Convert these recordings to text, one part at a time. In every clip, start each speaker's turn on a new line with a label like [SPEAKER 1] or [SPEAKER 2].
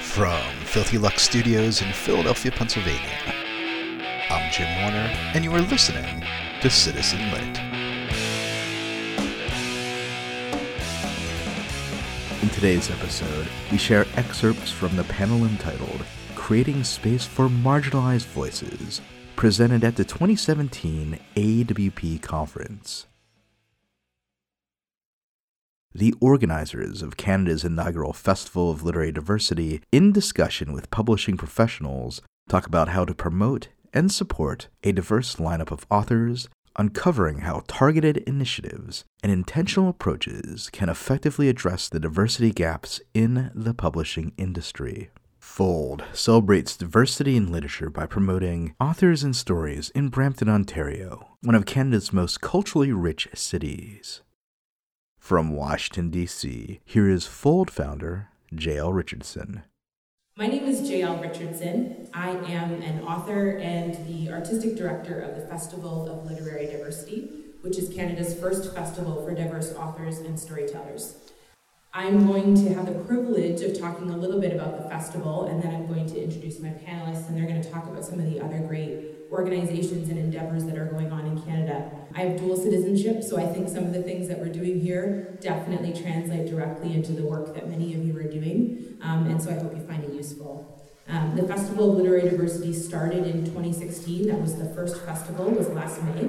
[SPEAKER 1] From Filthy Lux Studios in Philadelphia, Pennsylvania, I'm Jim Warner, and you are listening to Citizen Lit. In today's episode, we share excerpts from the panel entitled Creating Space for Marginalized Voices, presented at the 2017 AWP conference. The organizers of Canada's inaugural Festival of Literary Diversity, in discussion with publishing professionals, talk about how to promote and support a diverse lineup of authors, uncovering how targeted initiatives and intentional approaches can effectively address the diversity gaps in the publishing industry. Fold celebrates diversity in literature by promoting authors and stories in Brampton, Ontario, one of Canada's most culturally rich cities. From Washington, D.C., here is Fold founder Jael Richardson.
[SPEAKER 2] My name is Jael Richardson. I am an author and the artistic director of the Festival of Literary Diversity, which is Canada's first festival for diverse authors and storytellers. I'm going to have the privilege of talking a little bit about the festival, and then I'm going to introduce my panelists, and they're going to talk about some of the other great organizations and endeavors that are going on in Canada. I have dual citizenship, so I think some of the things that we're doing here definitely translate directly into the work that many of you are doing, um, and so I hope you find it useful. Um, the Festival of Literary Diversity started in 2016. That was the first festival, was last May.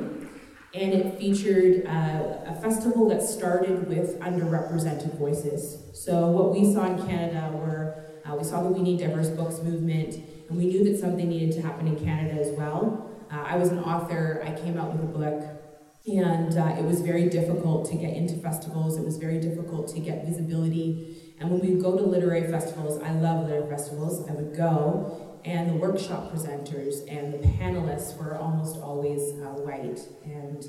[SPEAKER 2] And it featured uh, a festival that started with underrepresented voices. So what we saw in Canada were, uh, we saw the We Need Diverse Books movement, and we knew that something needed to happen in Canada as well. Uh, I was an author, I came out with a book, and uh, it was very difficult to get into festivals, it was very difficult to get visibility. And when we go to literary festivals, I love literary festivals, I would go, and the workshop presenters and the panelists were almost always uh, white and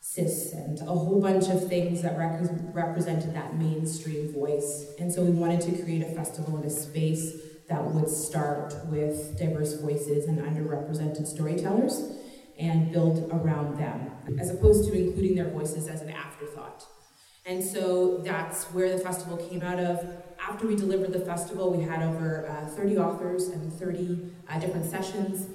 [SPEAKER 2] cis and a whole bunch of things that rec- represented that mainstream voice. And so we wanted to create a festival and a space that would start with diverse voices and underrepresented storytellers and build around them, as opposed to including their voices as an afterthought. And so that's where the festival came out of. After we delivered the festival, we had over uh, 30 authors and 30 uh, different sessions.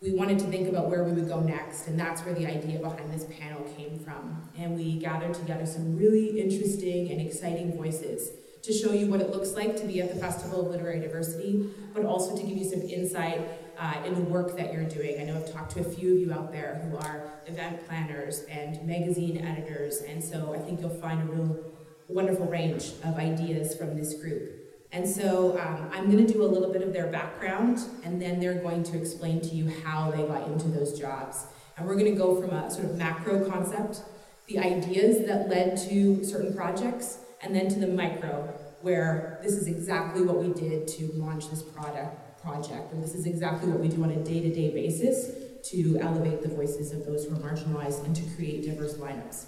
[SPEAKER 2] We wanted to think about where we would go next, and that's where the idea behind this panel came from. And we gathered together some really interesting and exciting voices to show you what it looks like to be at the Festival of Literary Diversity, but also to give you some insight uh, in the work that you're doing. I know I've talked to a few of you out there who are event planners and magazine editors, and so I think you'll find a real wonderful range of ideas from this group. And so um, I'm going to do a little bit of their background, and then they're going to explain to you how they got into those jobs. And we're going to go from a sort of macro concept, the ideas that led to certain projects, and then to the micro, where this is exactly what we did to launch this product project, and this is exactly what we do on a day-to-day basis to elevate the voices of those who are marginalized and to create diverse lineups.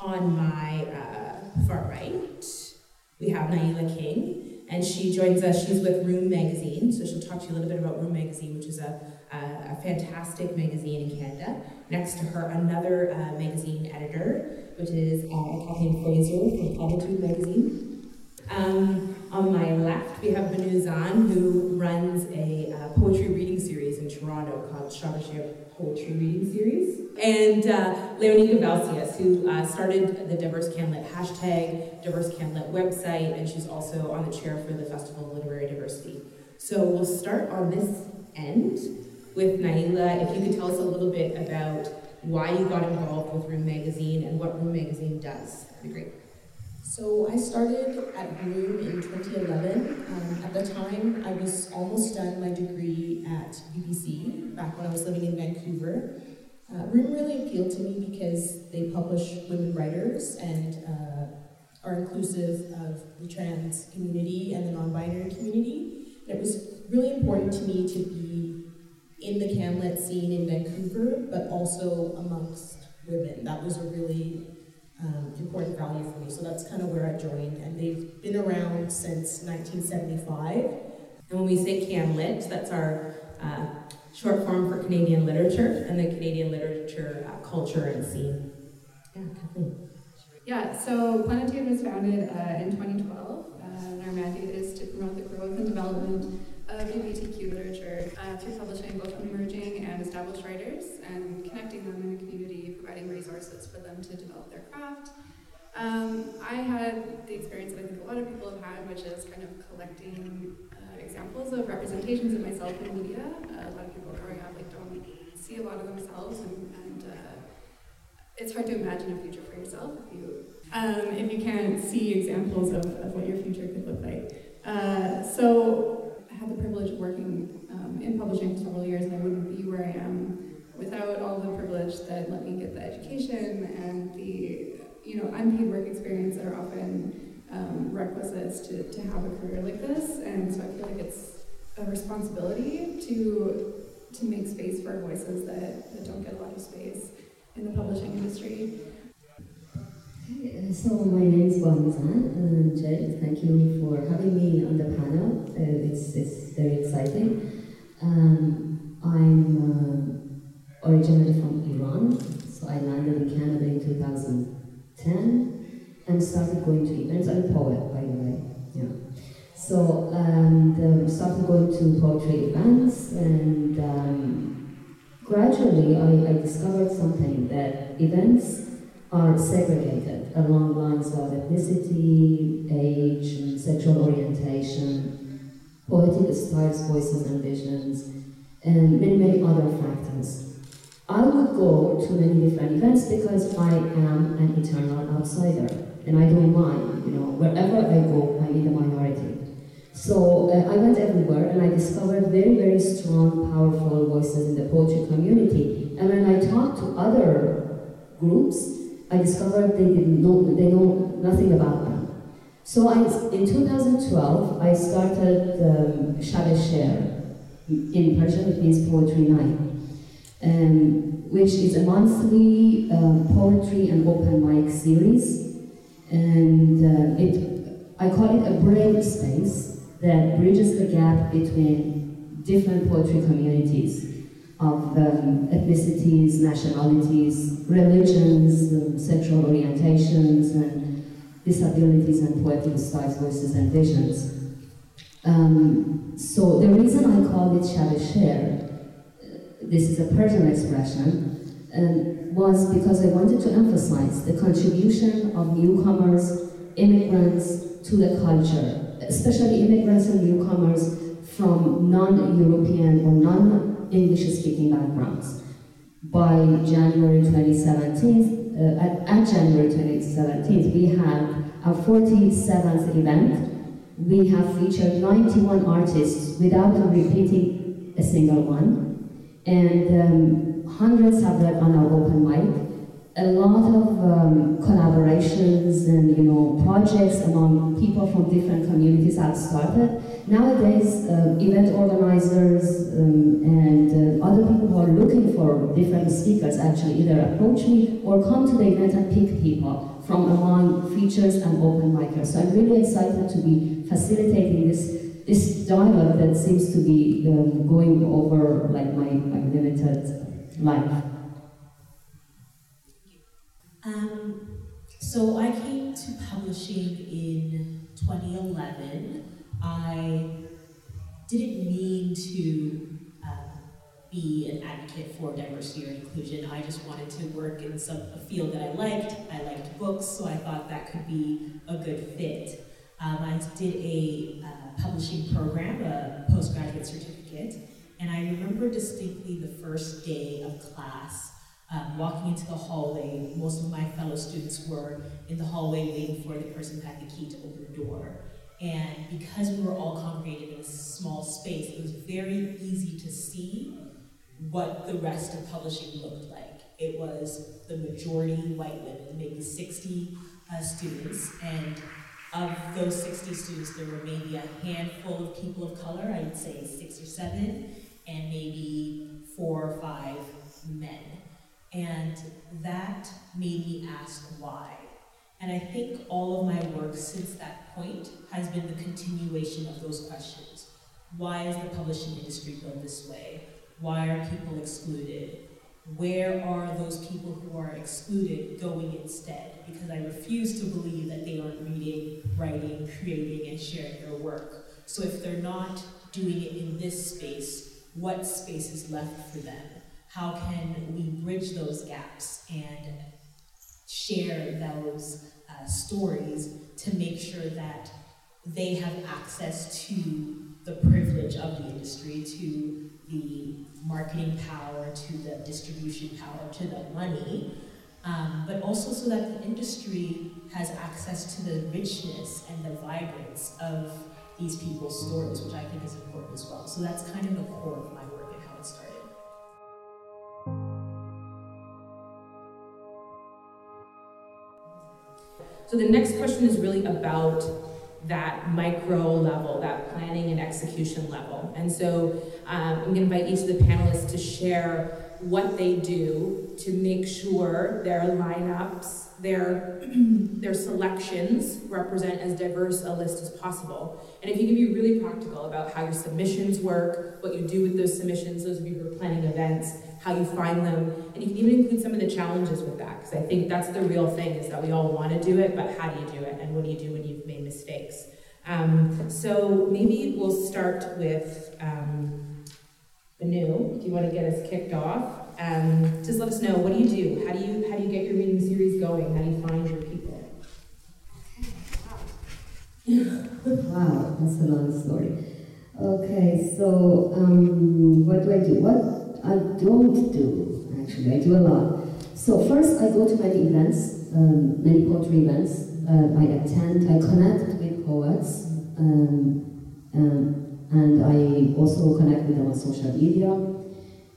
[SPEAKER 2] On my uh, far right, we have Naila King, and she joins us. She's with Room Magazine, so she'll talk to you a little bit about Room Magazine, which is a, a, a fantastic magazine in Canada. Next to her, another uh, magazine editor, which is uh, Kathleen Fraser from Plenitude Magazine. Um, on my left, we have Bänoo Zan, who runs a uh, poetry reading series in Toronto called Shab-e She'r Poetry Reading Series. And uh, Léonicka Valcius, who uh, started the Diverse CanLit hashtag, Diverse CanLit website, and she's also on the chair for the Festival of Literary Diversity. So we'll start on this end with Naila. If you could tell us a little bit about why you got involved with Room Magazine and what Room Magazine does, that'd be great.
[SPEAKER 3] So I started at Room in 2011. Um, at the time, I was almost done my degree at UBC, back when I was living in Vancouver. Uh, Room really appealed to me because they publish women writers and uh, are inclusive of the trans community and the non-binary community. And it was really important to me to be in the CanLit scene in Vancouver, but also amongst women. That was a really um, important value for me. So that's kind of where I joined. And they've been around since 1975.
[SPEAKER 2] And when we say CanLit, that's our uh, short form for Canadian literature and the Canadian literature uh, culture and scene. Yeah, Kathleen.
[SPEAKER 4] Yeah, so Plenitude was founded uh, in 2012, uh, and our mandate is to promote the growth and development of LGBTQ literature uh, through publishing both emerging and established writers and connecting them in a community, providing resources for them to develop their craft. Um, I had the experience that I think a lot of people have had, which is kind of collecting uh, examples of representations of myself in media. Uh, a lot of people growing up like don't see a lot of themselves, and, and uh, it's hard to imagine a future for yourself if you um, if you can't see examples of, of what your future could look like. Uh, so had the privilege of working um, in publishing for several years, and I wouldn't be where I am without all the privilege that let me get the education and the you know unpaid work experience that are often um, requisites to, to have a career like this. And so I feel like it's a responsibility to to make space for voices that, that don't get a lot of space in the publishing industry.
[SPEAKER 5] So my name is Bänoo Zan, and Jed, thank you for having me on the panel. Uh, it's, it's very exciting. Um, I'm uh, originally from Iran, so I landed in Canada in 2010 and started going to events. I'm a poet, by the way. Yeah. So and um, started going to poetry events, and um, gradually I, I discovered something that events are segregated along lines of ethnicity, age, sexual orientation, poetic styles, voices, and visions, and many, many other factors. I would go to many different events because I am an eternal outsider, and I don't mind, you know, wherever I go, I'm in the minority. So uh, I went everywhere and I discovered very, very strong, powerful voices in the poetry community. And when I talked to other groups, I discovered they didn't know, they know nothing about them. So I, in 2012, I started um. In Persian, it means poetry night, um, which is a monthly uh, poetry and open mic series. And uh, it, I call it a brave space that bridges the gap between different poetry communities of um, ethnicities, nationalities, religions, um, sexual orientations, and disabilities and poetic styles, voices, and visions. Um, so the reason I called it Shab this is a Persian expression, um, was because I wanted to emphasize the contribution of newcomers, immigrants to the culture, especially immigrants and newcomers from non-European or non English-speaking backgrounds. By January 2017, uh, at, at, January 2017, we had a 47th event. We have featured 91 artists without repeating a single one, and um, hundreds have read on our open mic. A lot of um, collaborations and you know projects among people from different communities have started Nowadays, uh, event organizers um, and uh, other people who are looking for different speakers actually either approach me or come to the event and pick people from among features and open micers. So I'm really excited to be facilitating this this dialogue that seems to be um, going over like my, my limited life.
[SPEAKER 6] Um, so I came to publishing in 2011. I didn't mean to uh, be an advocate for diversity or inclusion. I just wanted to work in some a field that I liked. I liked books, so I thought that could be a good fit. Um, I did a uh, publishing program, a postgraduate certificate, and I remember distinctly the first day of class. Um, walking into the hallway, most of my fellow students were in the hallway waiting for the person who had the key to open the door. And because we were all congregated in a small space, it was very easy to see what the rest of publishing looked like. It was the majority white women, maybe 60 uh, students, and of those 60 students, there were maybe a handful of people of color, I would say six or seven, and maybe four or five men. And that made me ask why. And I think all of my work since that point has been the continuation of those questions. Why is the publishing industry built this way? Why are people excluded? Where are those people who are excluded going instead? Because I refuse to believe that they aren't reading, writing, creating, and sharing their work. So if they're not doing it in this space, what space is left for them? How can we bridge those gaps and share those uh, stories to make sure that they have access to the privilege of the industry, to the marketing power, to the distribution power, to the money, um, but also so that the industry has access to the richness and the vibrance of these people's stories, which I think is important as well. So that's kind of the core of my
[SPEAKER 2] So the next question is really about that micro level, that planning and execution level. And so um, I'm going to invite each of the panelists to share what they do to make sure their lineups, their, their selections represent as diverse a list as possible. And if you can be really practical about how your submissions work, what you do with those submissions, those of you who are planning events, how you find them, and you can even include some of the challenges with that, because I think that's the real thing, is that we all want to do it, but how do you do it, and what do you do when you've made mistakes? Um, so maybe we'll start with um, Bänoo, if you want to get us kicked off. Um, just let us know, what do you do? How do you, how do you get your reading series going? How do you find your people?
[SPEAKER 5] Wow, that's a long story. Okay, so um, what do I do? What I don't do, actually, I do a lot. So first, I go to many events, um, many poetry events. Uh, I attend, I connect with poets, um, um, and I also connect with them on social media.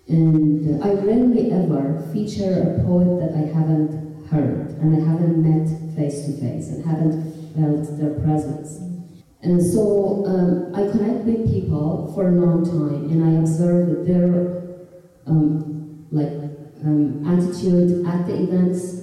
[SPEAKER 5] And I rarely ever feature a poet that I haven't heard and I haven't met face to face and haven't felt their presence. And so um, I connect with people for a long time and I observe their um, like um, attitude at the events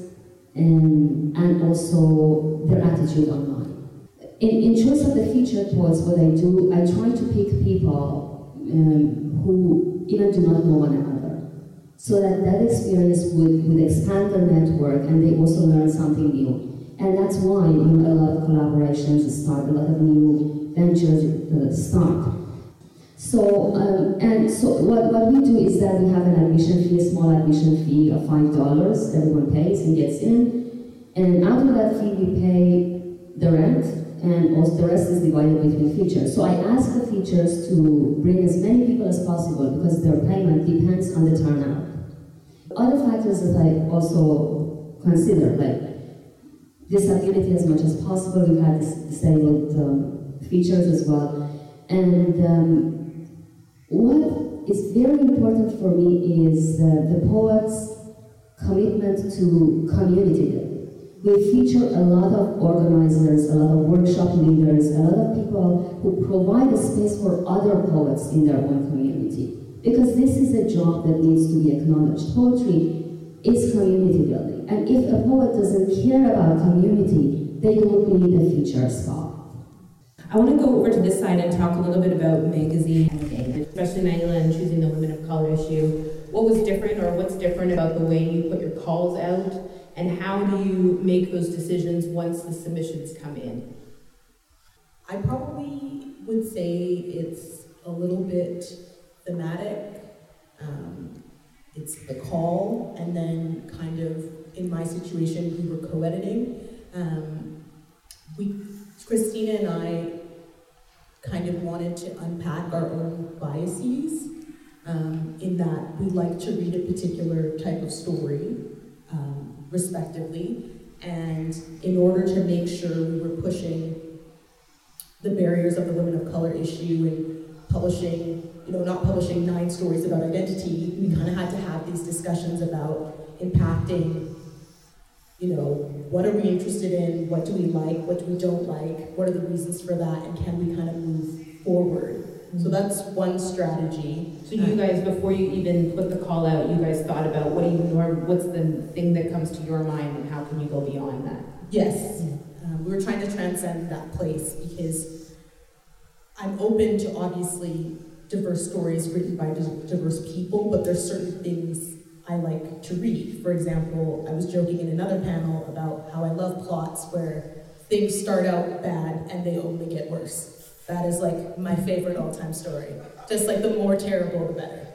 [SPEAKER 5] and, and also their attitude online. In, in choice of the featured poets, what I do, I try to pick people um, who even do not know one another, so that that experience would, would expand their network and they also learn something new. And that's why you know, a lot of collaborations start, a lot of new ventures uh, start. So, um, and so what, what we do is that we have an admission fee, a small admission fee of $5 everyone pays and gets in. And out of that fee, we pay the rent, and also the rest is divided between features. So I ask the features to bring as many people as possible because their payment depends on the turnout. Other factors that I also consider, like disability as much as possible. We've had disabled um, features as well. And um, what is very important for me is uh, the poet's commitment to community we feature a lot of organizers, a lot of workshop leaders, a lot of people who provide a space for other poets in their own community. Because this is a job that needs to be acknowledged. Poetry is community building. And if a poet doesn't care about community, they don't need a feature spot.
[SPEAKER 2] I want to go over to this side and talk a little bit about magazine, especially Magdalene and choosing the women of color issue. What was different or what's different about the way you put your calls out and how do you make those decisions once the submissions come in?
[SPEAKER 3] I probably would say it's a little bit thematic. Um, it's the call, and then kind of in my situation, we were co-editing. Um, we, Christina and I, kind of wanted to unpack our own biases. Um, in that we like to read a particular type of story, um, respectively, and in order to make sure we were pushing the barriers of the women of color issue and publishing you know, not publishing nine stories about identity, we kind of had to have these discussions about impacting, you know, what are we interested in, what do we like, what do we don't like, what are the reasons for that, and can we kind of move forward? So that's one strategy.
[SPEAKER 2] So you guys, before you even put the call out, you guys thought about what do you norm, what's the thing that comes to your mind, and how can you go beyond that?
[SPEAKER 3] Yes, um, we were trying to transcend that place because I'm open to obviously diverse stories written by diverse people, but there's certain things I like to read. For example, I was joking in another panel about how I love plots where things start out bad and they only get worse. That is like my favorite all-time story. Just like the more terrible, the better.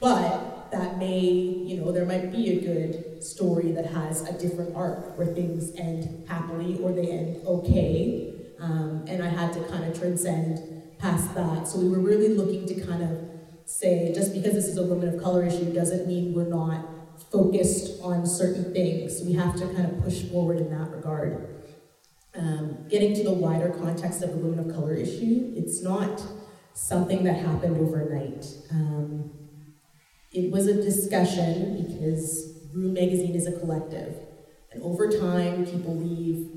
[SPEAKER 3] But that may, you know, there might be a good story that has a different arc where things end happily or they end okay. Um, and I had to kind of transcend past that. So we were really looking to kind of say just because this is a women of color issue doesn't mean we're not focused on certain things. We have to kind of push forward in that regard. Um, getting to the wider context of the women of color issue, it's not something that happened overnight. Um, it was a discussion because Room Magazine is a collective. And over time, people leave,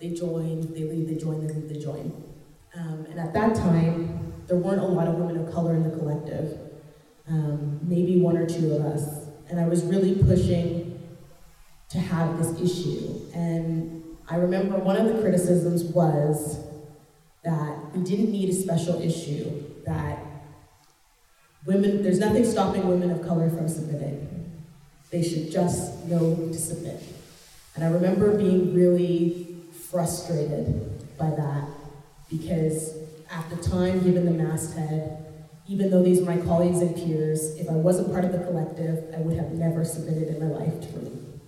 [SPEAKER 3] they join, they leave, they join, they leave, they join. Um, and at that time, there weren't a lot of women of color in the collective, um, maybe one or two of us. And I was really pushing to have this issue. And I remember one of the criticisms was that we didn't need a special issue, that women, there's nothing stopping women of color from submitting. They should just know to submit. And I remember being really frustrated by that because at the time, given the masthead, even though these were my colleagues and peers, if I wasn't part of the collective, I would have never submitted in my life to Room.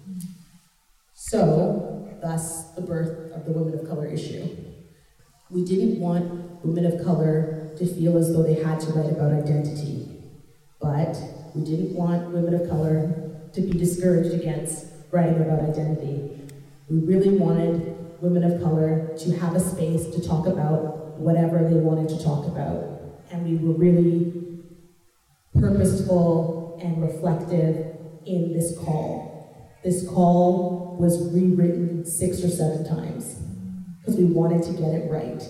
[SPEAKER 3] So, thus the birth of the women of color issue. We didn't want women of color to feel as though they had to write about identity, but we didn't want women of color to be discouraged against writing about identity. We really wanted women of color to have a space to talk about whatever they wanted to talk about. And we were really purposeful and reflective in this call. This call was rewritten six or seven times because we wanted to get it right.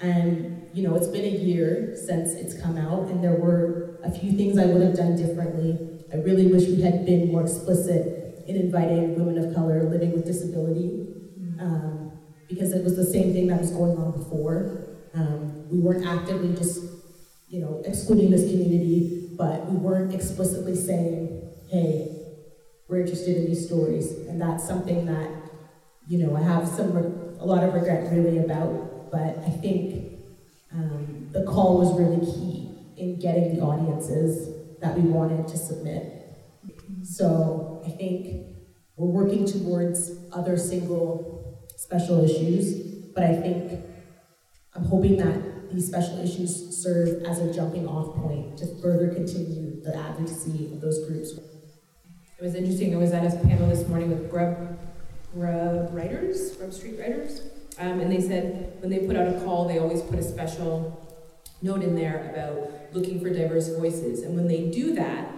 [SPEAKER 3] And, you know, it's been a year since it's come out, and there were a few things I would have done differently. I really wish we had been more explicit in inviting women of color living with disability, um, because it was the same thing that was going on before. Um, we weren't actively just, you know, excluding this community, but we weren't explicitly saying, hey, we're interested in these stories. And that's something that, you know, I have some, a lot of regret really about, but I think um, the call was really key in getting the audiences that we wanted to submit. So I think we're working towards other single special issues, but I think I'm hoping that these special issues serve as a jumping off point to further continue the advocacy of those groups.
[SPEAKER 2] It was interesting. I was at a panel this morning with Grub, Grub writers, Grub Street writers, um, and they said when they put out a call, they always put a special note in there about looking for diverse voices. And when they do that,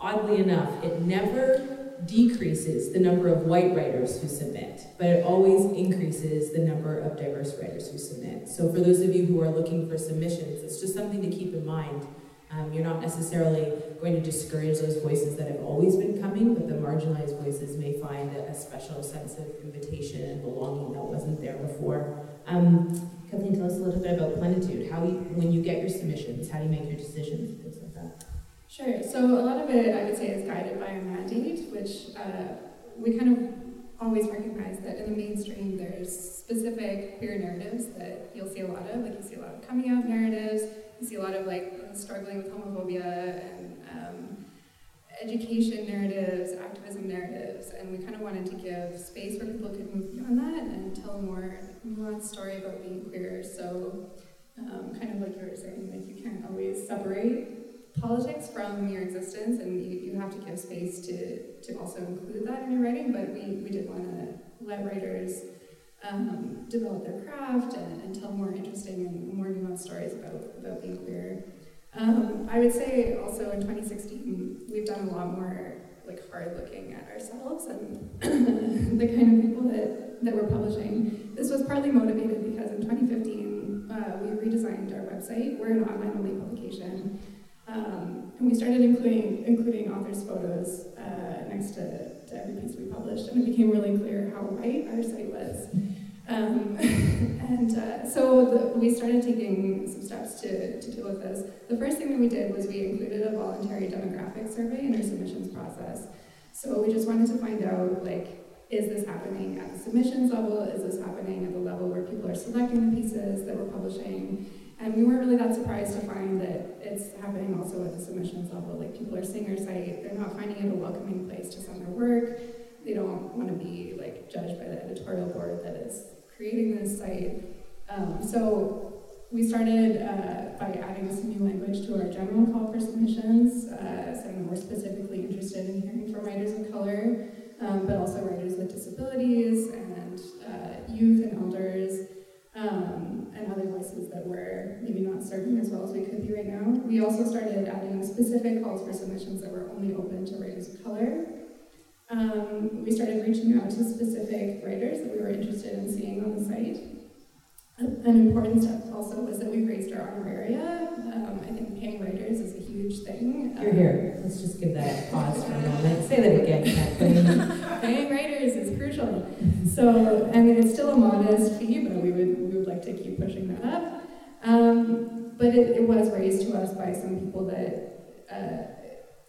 [SPEAKER 2] oddly enough, it never decreases the number of white writers who submit, but it always increases the number of diverse writers who submit. So for those of you who are looking for submissions, it's just something to keep in mind um, you're not necessarily going to discourage those voices that have always been coming, but the marginalized voices may find a, special sense of invitation and belonging that wasn't there before. Um, Kathleen, tell us a little bit about Plenitude. How, you, when you get your submissions, how do you make your decisions?
[SPEAKER 4] Sure. So a lot of it, I would say, is guided by a mandate, which uh, we kind of always recognize that in the mainstream, there's specific queer narratives that you'll see a lot of. Like you see a lot of coming out narratives you see a lot of like struggling with homophobia and um, education narratives, activism narratives, and we kind of wanted to give space where people could move beyond that and tell a more nuanced story about being queer. So, um, kind of like you were saying, like you can't always separate politics from your existence, and you, you have to give space to, to also include that in your writing. But we, we did want to let writers um, develop their craft and, and, tell more interesting and more nuanced stories about, about being queer. Um, I would say also in 2016, we've done a lot more like hard looking at ourselves and the kind of people that, that we're publishing. This was partly motivated because in 2015, uh, we redesigned our website. We're an online only publication. Um, and we started including, including authors' photos uh, next to, to every piece we published, and it became really clear how white our site was. Um, and uh, so the, we started taking some steps to, to deal with this. The first thing that we did was we included a voluntary demographic survey in our submissions process. So we just wanted to find out, like, is this happening at the submissions level? Is this happening at the level where people are selecting the pieces that we're publishing? And we weren't really that surprised to find that it's happening also at the submissions level. Like people are seeing our site, they're not finding it a welcoming place to send their work. They don't want to be like judged by the editorial board that is creating this site. Um, so we started uh, by adding some new language to our general call for submissions, uh, saying that we're specifically interested in hearing from writers of color, um, but also writers with disabilities and uh, youth and elders um, and other voices that we're maybe not serving as well as we could be right now. We also started adding specific calls for submissions that were only open to writers of color. Um, we started reaching out to specific writers that we were interested in seeing on the site. An important step also was that we raised our honoraria. Um, I think paying writers is a huge thing.
[SPEAKER 2] You're here. Let's just give that pause for a moment. Say that again,
[SPEAKER 4] paying writers is crucial. So, and it's still a modest fee, but we would like to keep pushing that up. Um, but it, it, was raised to us by some people that uh,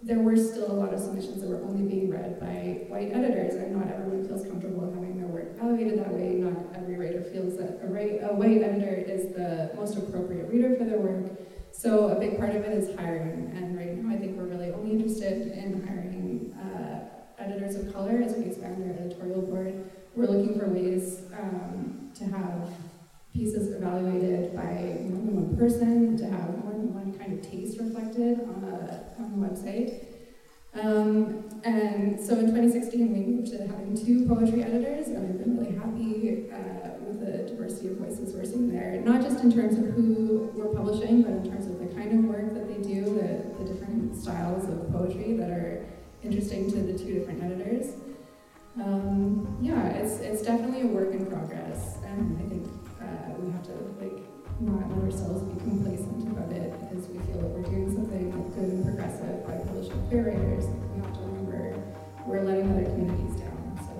[SPEAKER 4] there were still a lot of submissions that were only being read by white editors, and not everyone feels comfortable having their work evaluated that way. Not every writer feels that a, a white editor is the most appropriate reader for their work. So a big part of it is hiring, and right now I think we're really only interested in hiring uh, editors of color as we expand our editorial board. We're looking for ways um, to have pieces evaluated by more than one person, to have more than one kind of taste reflected on, a, on the website. Um, and so in 2016, we moved to having two poetry editors, and I've been really happy uh, with the diversity of voices we're seeing there, not just in terms of who we're publishing, but in terms of the kind of work that they do, the, the different styles of poetry that are interesting to the two different editors. Um, yeah, it's, it's definitely a work in progress, and I think we have to like not let ourselves be complacent about it because we feel that we're doing something good and progressive by publishing queer writers. We have to remember we're letting other communities down. So.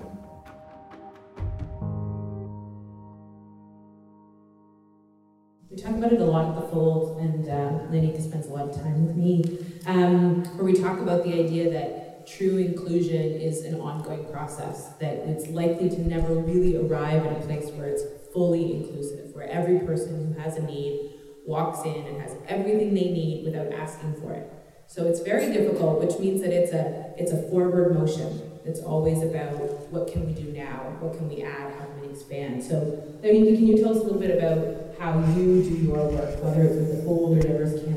[SPEAKER 2] We talk about it a lot at the Fold, and uh, spends a lot of time with me, um, where we talk about the idea that true inclusion is an ongoing process, that it's likely to never really arrive at a place where it's fully inclusive, where every person who has a need walks in and has everything they need without asking for it. So it's very difficult, which means that it's a it's a forward motion. It's always about what can we do now, what can we add, how can we expand. So, Leonie, can you tell us a little bit about how you do your work, whether it's with the Fold or Diverse you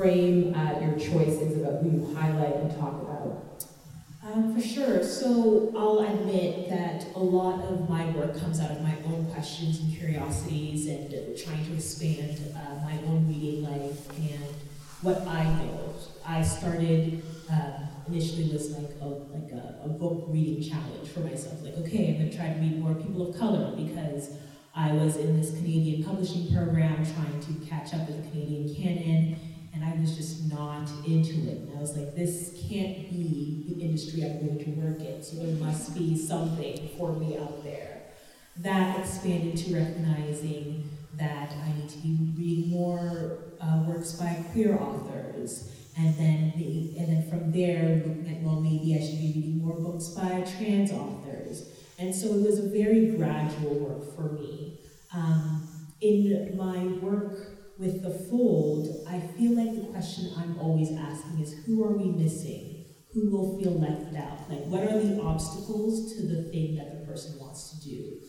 [SPEAKER 2] frame uh, your choices about who you highlight and talk about?
[SPEAKER 6] Um, for sure. So I'll admit that a lot of my work comes out of my own questions and curiosities and trying to expand uh, my own reading life and what I know. I started um, initially was like a like a, a book reading challenge for myself. Like, okay, I'm gonna try to read more people of color because I was in this Canadian publishing program trying to catch up with the Canadian canon and I was just not into it. And I was like, this can't be the industry I'm going to work in, so there must be something for me out there. That expanded to recognizing that I need to be reading more uh, works by queer authors, and then and then from there looking at well maybe I should be reading more books by trans authors, and so it was a very gradual work for me. Um, in my work with the fold, I feel like the question I'm always asking is who are we missing? Who will feel left out? Like, what are the obstacles to the thing that the person wants to do?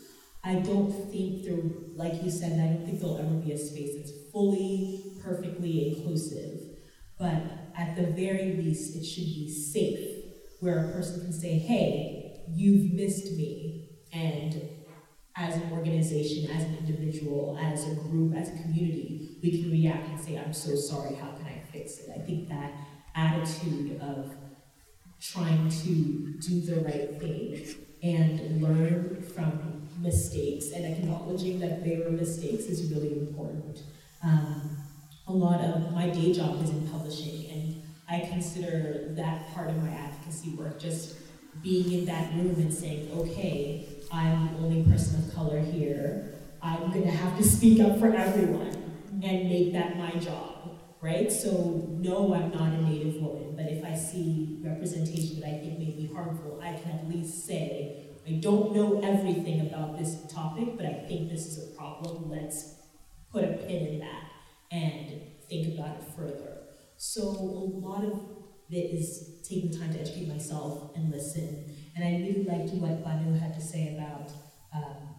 [SPEAKER 6] I don't think there, like you said, I don't think there'll ever be a space that's fully, perfectly inclusive. But at the very least, it should be safe, where a person can say, hey, you've missed me, and as an organization, as an individual, as a group, as a community, we can react and say, I'm so sorry, how can I fix it? I think that attitude of trying to do the right thing and learn from mistakes and acknowledging that they were mistakes is really important. Um, a lot of my day job is in publishing, and I consider that part of my advocacy work just being in that room and saying, okay, I'm the only person of color here. I'm going to have to speak up for everyone and make that my job, right? So, no, I'm not a Native woman, but if I see representation that I think may be harmful, I can at least say, I don't know everything about this topic, but I think this is a problem. Let's put a pin in that and think about it further. So a lot of it is taking the time to educate myself and listen. And I really liked what Bänoo had to say about um,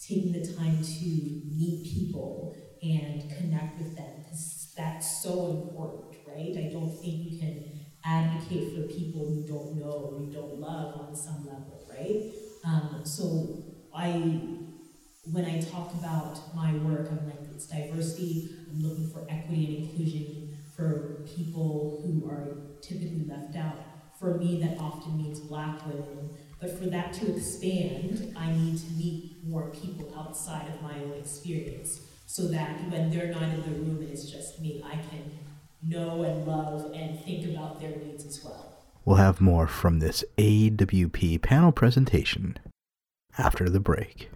[SPEAKER 6] taking the time to meet people and connect with them because that's so important, right? I don't think you can advocate for people you don't know or you don't love on some level, right? Um, so I, when I talk about my work, I'm like, it's diversity, I'm looking for equity and inclusion for people who are typically left out. For me, that often means black women. But for that to expand, I need to meet more people outside of my own experience so that when they're not in the room and it's just me, I can know and love and think about their needs as well.
[SPEAKER 1] We'll have more from this AWP panel presentation after the break.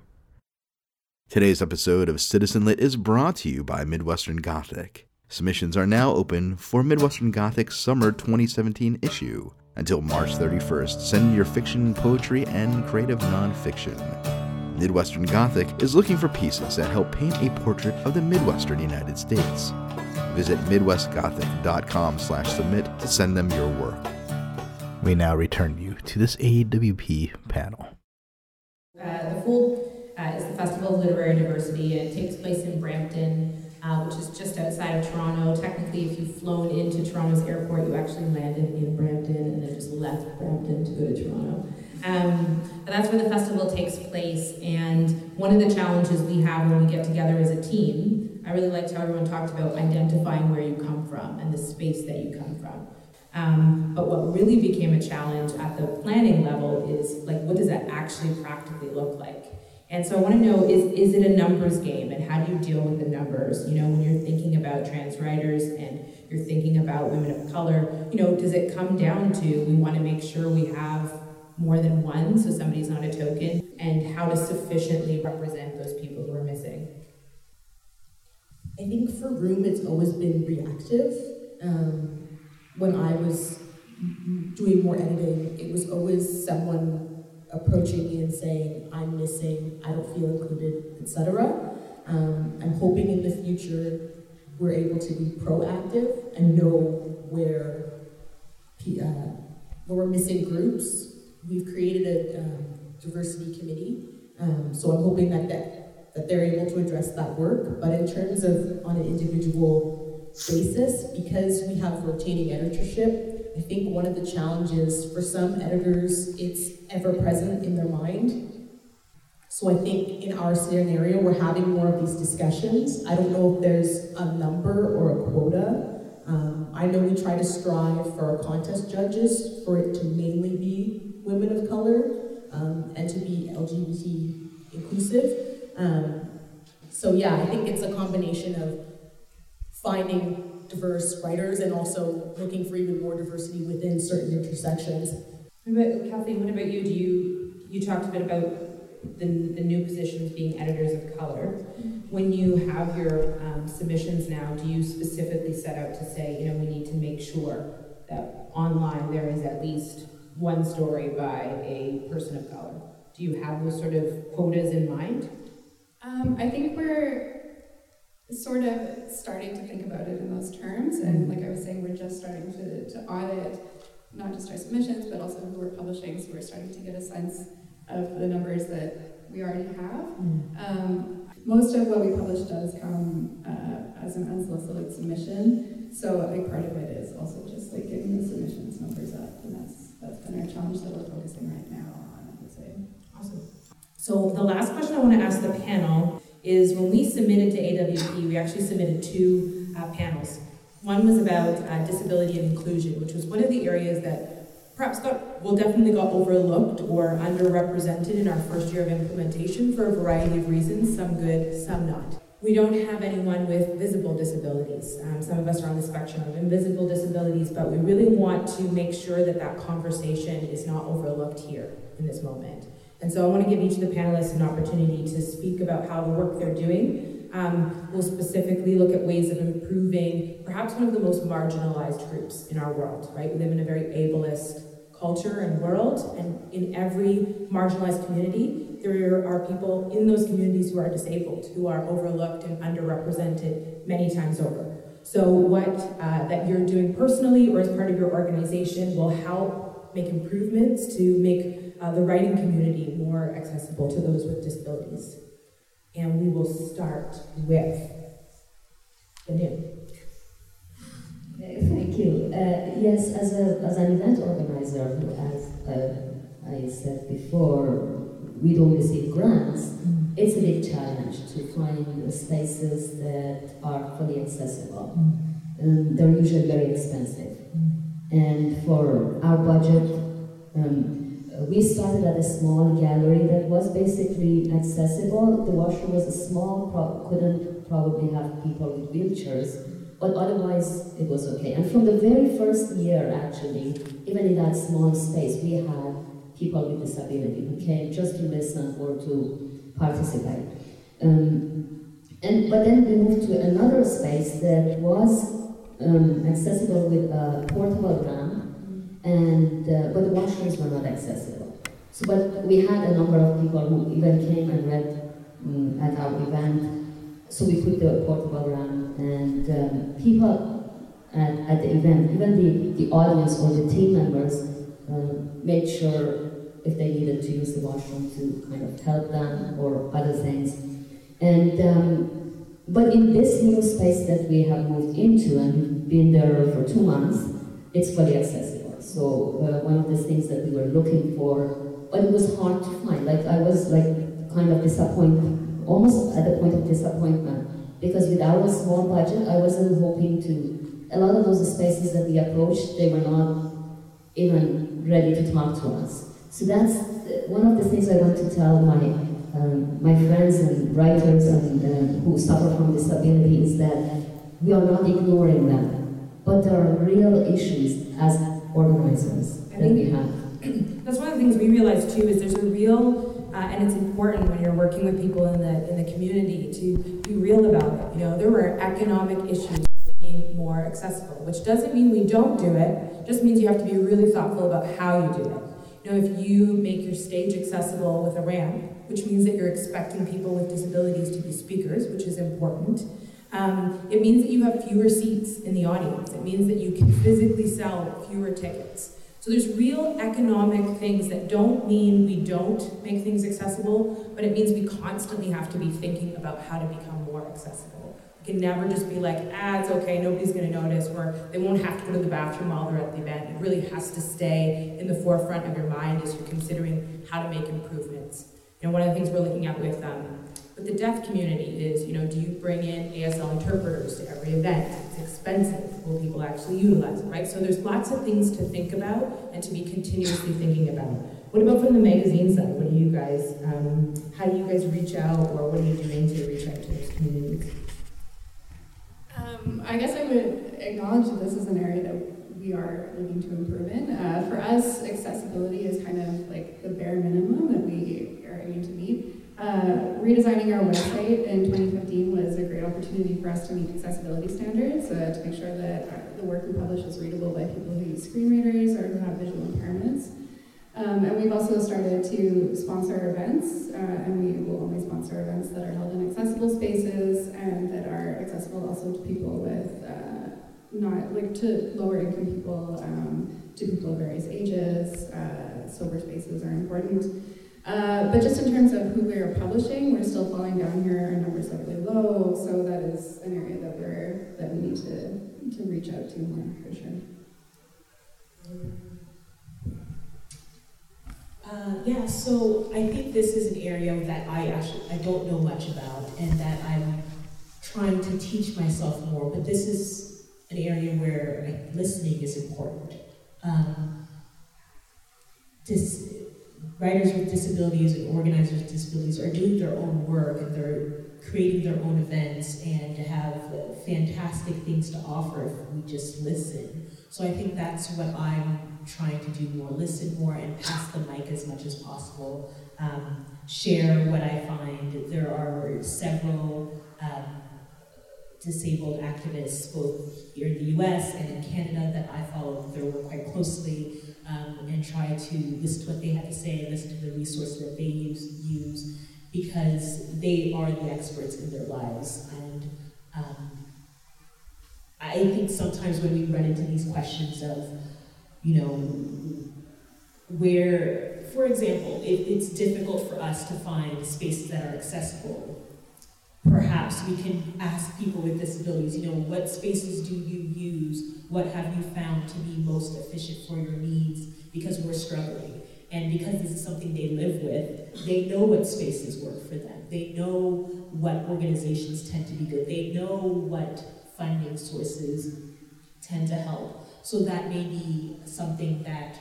[SPEAKER 1] Today's episode of Citizen Lit is brought to you by Midwestern Gothic. Submissions are now open for Midwestern Gothic's Summer 2017 issue. Until March 31st, send your fiction, poetry, and creative nonfiction. Midwestern Gothic is looking for pieces that help paint a portrait of the Midwestern United States. Visit midwestgothic.com slash submit to send them your work. We now return you to this AWP panel.
[SPEAKER 2] Uh, the Fold uh, is the Festival of Literary Diversity, and it takes place in Brampton, uh, which is just outside of Toronto. Technically, if you've flown into Toronto's airport, you actually landed in Brampton and then just left Brampton to go to Toronto. Um, but that's where the festival takes place, and one of the challenges we have when we get together as a team, I really liked how everyone talked about identifying where you come from and the space that you come from. Um, but what really became a challenge at the planning level is like, what does that actually practically look like? And so I want to know, is, is it a numbers game and how do you deal with the numbers? You know, when you're thinking about trans writers and you're thinking about women of color, you know, does it come down to we want to make sure we have more than one, so somebody's not a token, and how to sufficiently represent those people who are missing.
[SPEAKER 3] I think for Room, it's always been reactive. Um, when I was doing more editing, it was always someone approaching me and saying, I'm missing, I don't feel included, etc. Um, I'm hoping in the future we're able to be proactive and know where, uh, where we're missing groups we've created a um, diversity committee. Um, so I'm hoping that, that that they're able to address that work. But in terms of on an individual basis, because we have rotating editorship, I think one of the challenges for some editors, it's ever present in their mind. So I think in our scenario, we're having more of these discussions. I don't know if there's a number or a quota. Um, I know we try to strive for our contest judges for it to mainly be women of color um, and to be LGBT inclusive. Um, so yeah, I think it's a combination of finding diverse writers and also looking for even more diversity within certain intersections.
[SPEAKER 2] But Kathleen, what about you? Do you you talked a bit about the, the new positions being editors of color. When you have your um, submissions now, do you specifically set out to say, you know, we need to make sure that online there is at least one story by a person of color. Do you have those sort of quotas in mind?
[SPEAKER 4] Um, I think we're sort of starting to think about it in those terms, and like I was saying, we're just starting to, to audit not just our submissions, but also who we're publishing, so we're starting to get a sense of the numbers that we already have. Mm. Um, most of what we publish does come uh, as an unsolicited submission, so a big part of it is also just like getting the submissions numbers up, and challenge that we're focusing right now on, I would say.
[SPEAKER 2] Awesome. So the last question I want to ask the panel is when we submitted to AWP, we actually submitted two uh, panels. One was about uh, disability and inclusion, which was one of the areas that perhaps got, well, definitely got overlooked or underrepresented in our first year of implementation for a variety of reasons, some good, some not. We don't have anyone with visible disabilities. Um, some of us are on the spectrum of invisible disabilities, but we really want to make sure that that conversation is not overlooked here in this moment. And so I want to give each of the panelists an opportunity to speak about how the work they're doing. Um, we'll specifically look at ways of improving perhaps one of the most marginalized groups in our world, right? We live in a very ableist culture and world, and in every marginalized community, there are people in those communities who are disabled, who are overlooked and underrepresented many times over. So what uh, that you're doing personally or as part of your organization will help make improvements to make uh, the writing community more accessible to those with disabilities. And we will start with Anu.
[SPEAKER 5] Thank you. Uh, yes, as, a, as an event organizer, as uh, I said before, we don't receive grants. Mm. It's a big challenge to find spaces that are fully accessible. Mm. Um, they're usually very expensive. Mm. And for our budget, um, we started at a small gallery that was basically accessible. The washroom was small, pro- couldn't probably have people with wheelchairs, but otherwise it was okay. And from the very first year, actually, even in that small space, we had people with disability who came just to listen or to participate. Um, and but then we moved to another space that was um, accessible with a portable ramp, and uh, but the washrooms were not accessible. So, but we had a number of people who even came and read um, at our event. So we put the portable ramp, and um, people at, at the event, even the, the audience or the team members, uh, made sure if they needed to use the washroom to kind of help them or other things. And um, but in this new space that we have moved into and been there for two months, it's fully accessible. So uh, one of the things that we were looking for, but it was hard to find. Like I was like kind of disappointed, almost at the point of disappointment, because with our small budget, I wasn't hoping to. A lot of those spaces that we approached, they were not even ready to talk to us. So that's one of the things I want to tell my um, my friends and writers and uh, who suffer from disability is that we are not ignoring them, but there are real issues as organizers that we have.
[SPEAKER 2] That's one of the things we realize too is there's a real uh, and it's important when you're working with people in the in the community to be real about it. You know, there were economic issues being more accessible, which doesn't mean we don't do it. Just means you have to be really thoughtful about how you do it. You know, if you make your stage accessible with a ramp, which means that you're expecting people with disabilities to be speakers, which is important, um, it means that you have fewer seats in the audience. It means that you can physically sell fewer tickets. So there's real economic things that don't mean we don't make things accessible, but it means we constantly have to be thinking about how to become more accessible We can never just be like, ah, it's okay, nobody's to notice, or they won't have to go to the bathroom while they're at the event. It really has to stay in the forefront of your mind as you're considering how to make improvements. Know, one of the things we're looking at with um, with the deaf community is, you know, do you bring in ASL interpreters to every event? It's expensive. Will people actually utilize it, right? So there's lots of things to think about and to be continuously thinking about. What about from the magazine side? What do you guys, um, how do you guys reach out, or what are you doing to reach out to those communities?
[SPEAKER 4] Um, I guess I would acknowledge that this is an area that we are looking to improve in. Uh, for us, accessibility is kind of like the bare minimum that we are aiming to meet. Uh, redesigning our website in 2015 was a great opportunity for us to meet accessibility standards, uh, to make sure that our, the work we publish is readable by people who use screen readers or who have visual impairments. Um, and we've also started to sponsor events, uh, and we will only sponsor events that are held in accessible spaces and that are accessible also to people with uh, not like to lower income people, um, to people of various ages. Uh, sober spaces are important. Uh, but just in terms of who we are publishing, we're still falling down here. Our numbers are really low, so that is an area that we're that we need to to reach out to more for sure.
[SPEAKER 6] Uh, yeah, so I think this is an area that I actually I don't know much about, and that I'm trying to teach myself more. But this is an area where listening is important. Um, dis- writers with disabilities and organizers with disabilities are doing their own work, and they're creating their own events, and have fantastic things to offer if we just listen. So I think that's what I'm trying to do more, listen more, and pass the mic as much as possible. Um, share what I find. There are several um, disabled activists, both here in the US and in Canada, that I follow their work quite closely um, and try to listen to what they have to say and listen to the resources that they use, use because they are the experts in their lives. And um, I think sometimes when we run into these questions of, you know, where, for example, if it's difficult for us to find spaces that are accessible, perhaps we can ask people with disabilities, you know, what spaces do you use? What have you found to be most efficient for your needs? Because we're struggling. And because this is something they live with, they know what spaces work for them. They know what organizations tend to be good. They know what funding sources tend to help. So that may be something that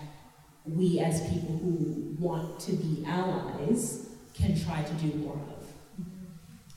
[SPEAKER 6] we as people who want to be allies can try to do more of.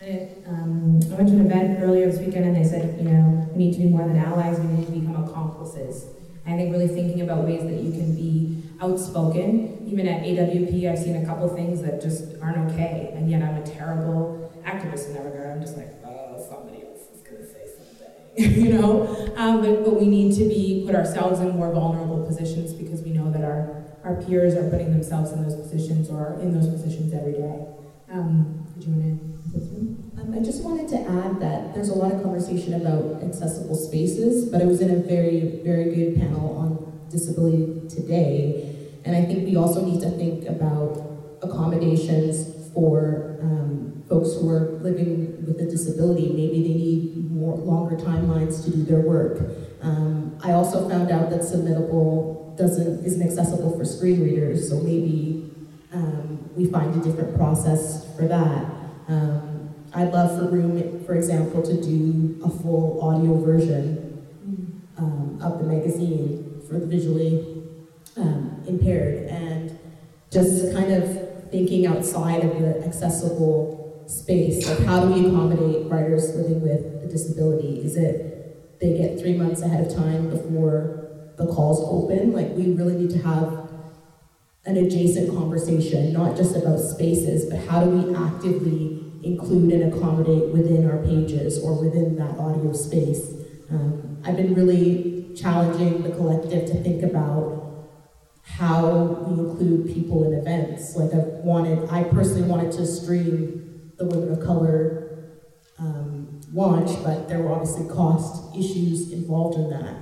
[SPEAKER 2] I, um, I went to an event earlier this weekend and they said, you know, we need to be more than allies, we need to become accomplices. I think really thinking about ways that you can be outspoken. Even at AWP, I've seen a couple things that just aren't okay, and yet I'm a terrible activist in that regard. I'm just like, oh, somebody else is gonna say something, you know. Um, but, but we need to be put ourselves in more vulnerable positions because we know that our our peers are putting themselves in those positions or in those positions every day. Um, you want to?
[SPEAKER 3] Um, I just wanted to add that there's a lot of conversation about accessible spaces, but I was in a very, very good panel on disability today, and I think we also need to think about accommodations for um, folks who are living with a disability. Maybe they need more longer timelines to do their work. Um, I also found out that Submittable doesn't isn't accessible for screen readers, so maybe um, we find a different process for that. Um, I'd love for Room, for example, to do a full audio version um, of the magazine for the visually um, impaired, and just kind of thinking outside of the accessible space. Like, how do we accommodate writers living with a disability? Is it they get three months ahead of time before the calls open? Like, we really need to have an adjacent conversation, not just about spaces, but how do we actively include and accommodate within our pages or within that audio space. Um, I've been really challenging the collective to think about how we include people in events. Like I've wanted, I personally wanted to stream the Women of Color um, launch, but there were obviously cost issues involved in that.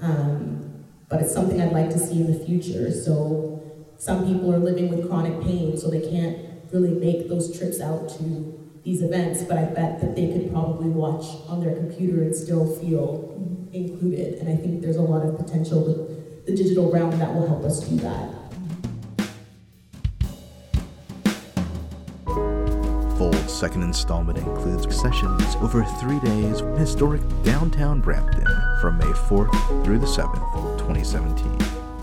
[SPEAKER 3] Um, but it's something I'd like to see in the future. So some people are living with chronic pain, so they can't really make those trips out to these events, but I bet that they could probably watch on their computer and still feel included. And I think there's a lot of potential with the digital realm that will help us do that.
[SPEAKER 1] Fold's second installment includes sessions over three days in historic downtown Brampton from May 4th through the 7th, 2017.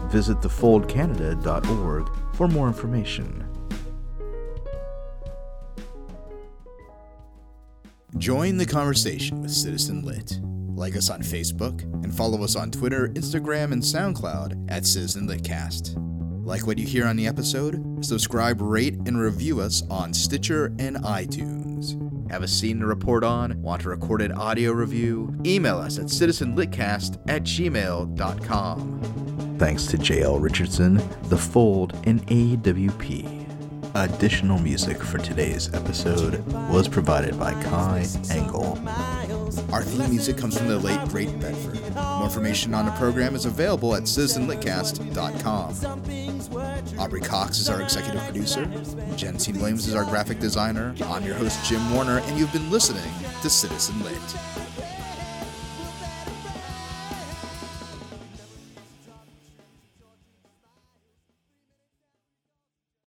[SPEAKER 1] Visit thefoldcanada.org for more information. Join the conversation with Citizen Lit. Like us on Facebook and follow us on Twitter, Instagram, and SoundCloud at Citizen Litcast. Like what you hear on the episode? Subscribe, rate, and review us on Stitcher and iTunes. Have a scene to report on? Want a recorded audio review? Email us at citizenlitcast at gmail.com. Thanks to Jael Richardson, The Fold, and AWP. Additional music for today's episode was provided by Kai Engel. Our theme music comes from the late Great Bedford. More information on the program is available at citizenlitcast.com. Aubrey Cox is our executive producer. Jensine Williams is our graphic designer. I'm your host, Jim Warner, and you've been listening to Citizen Lit.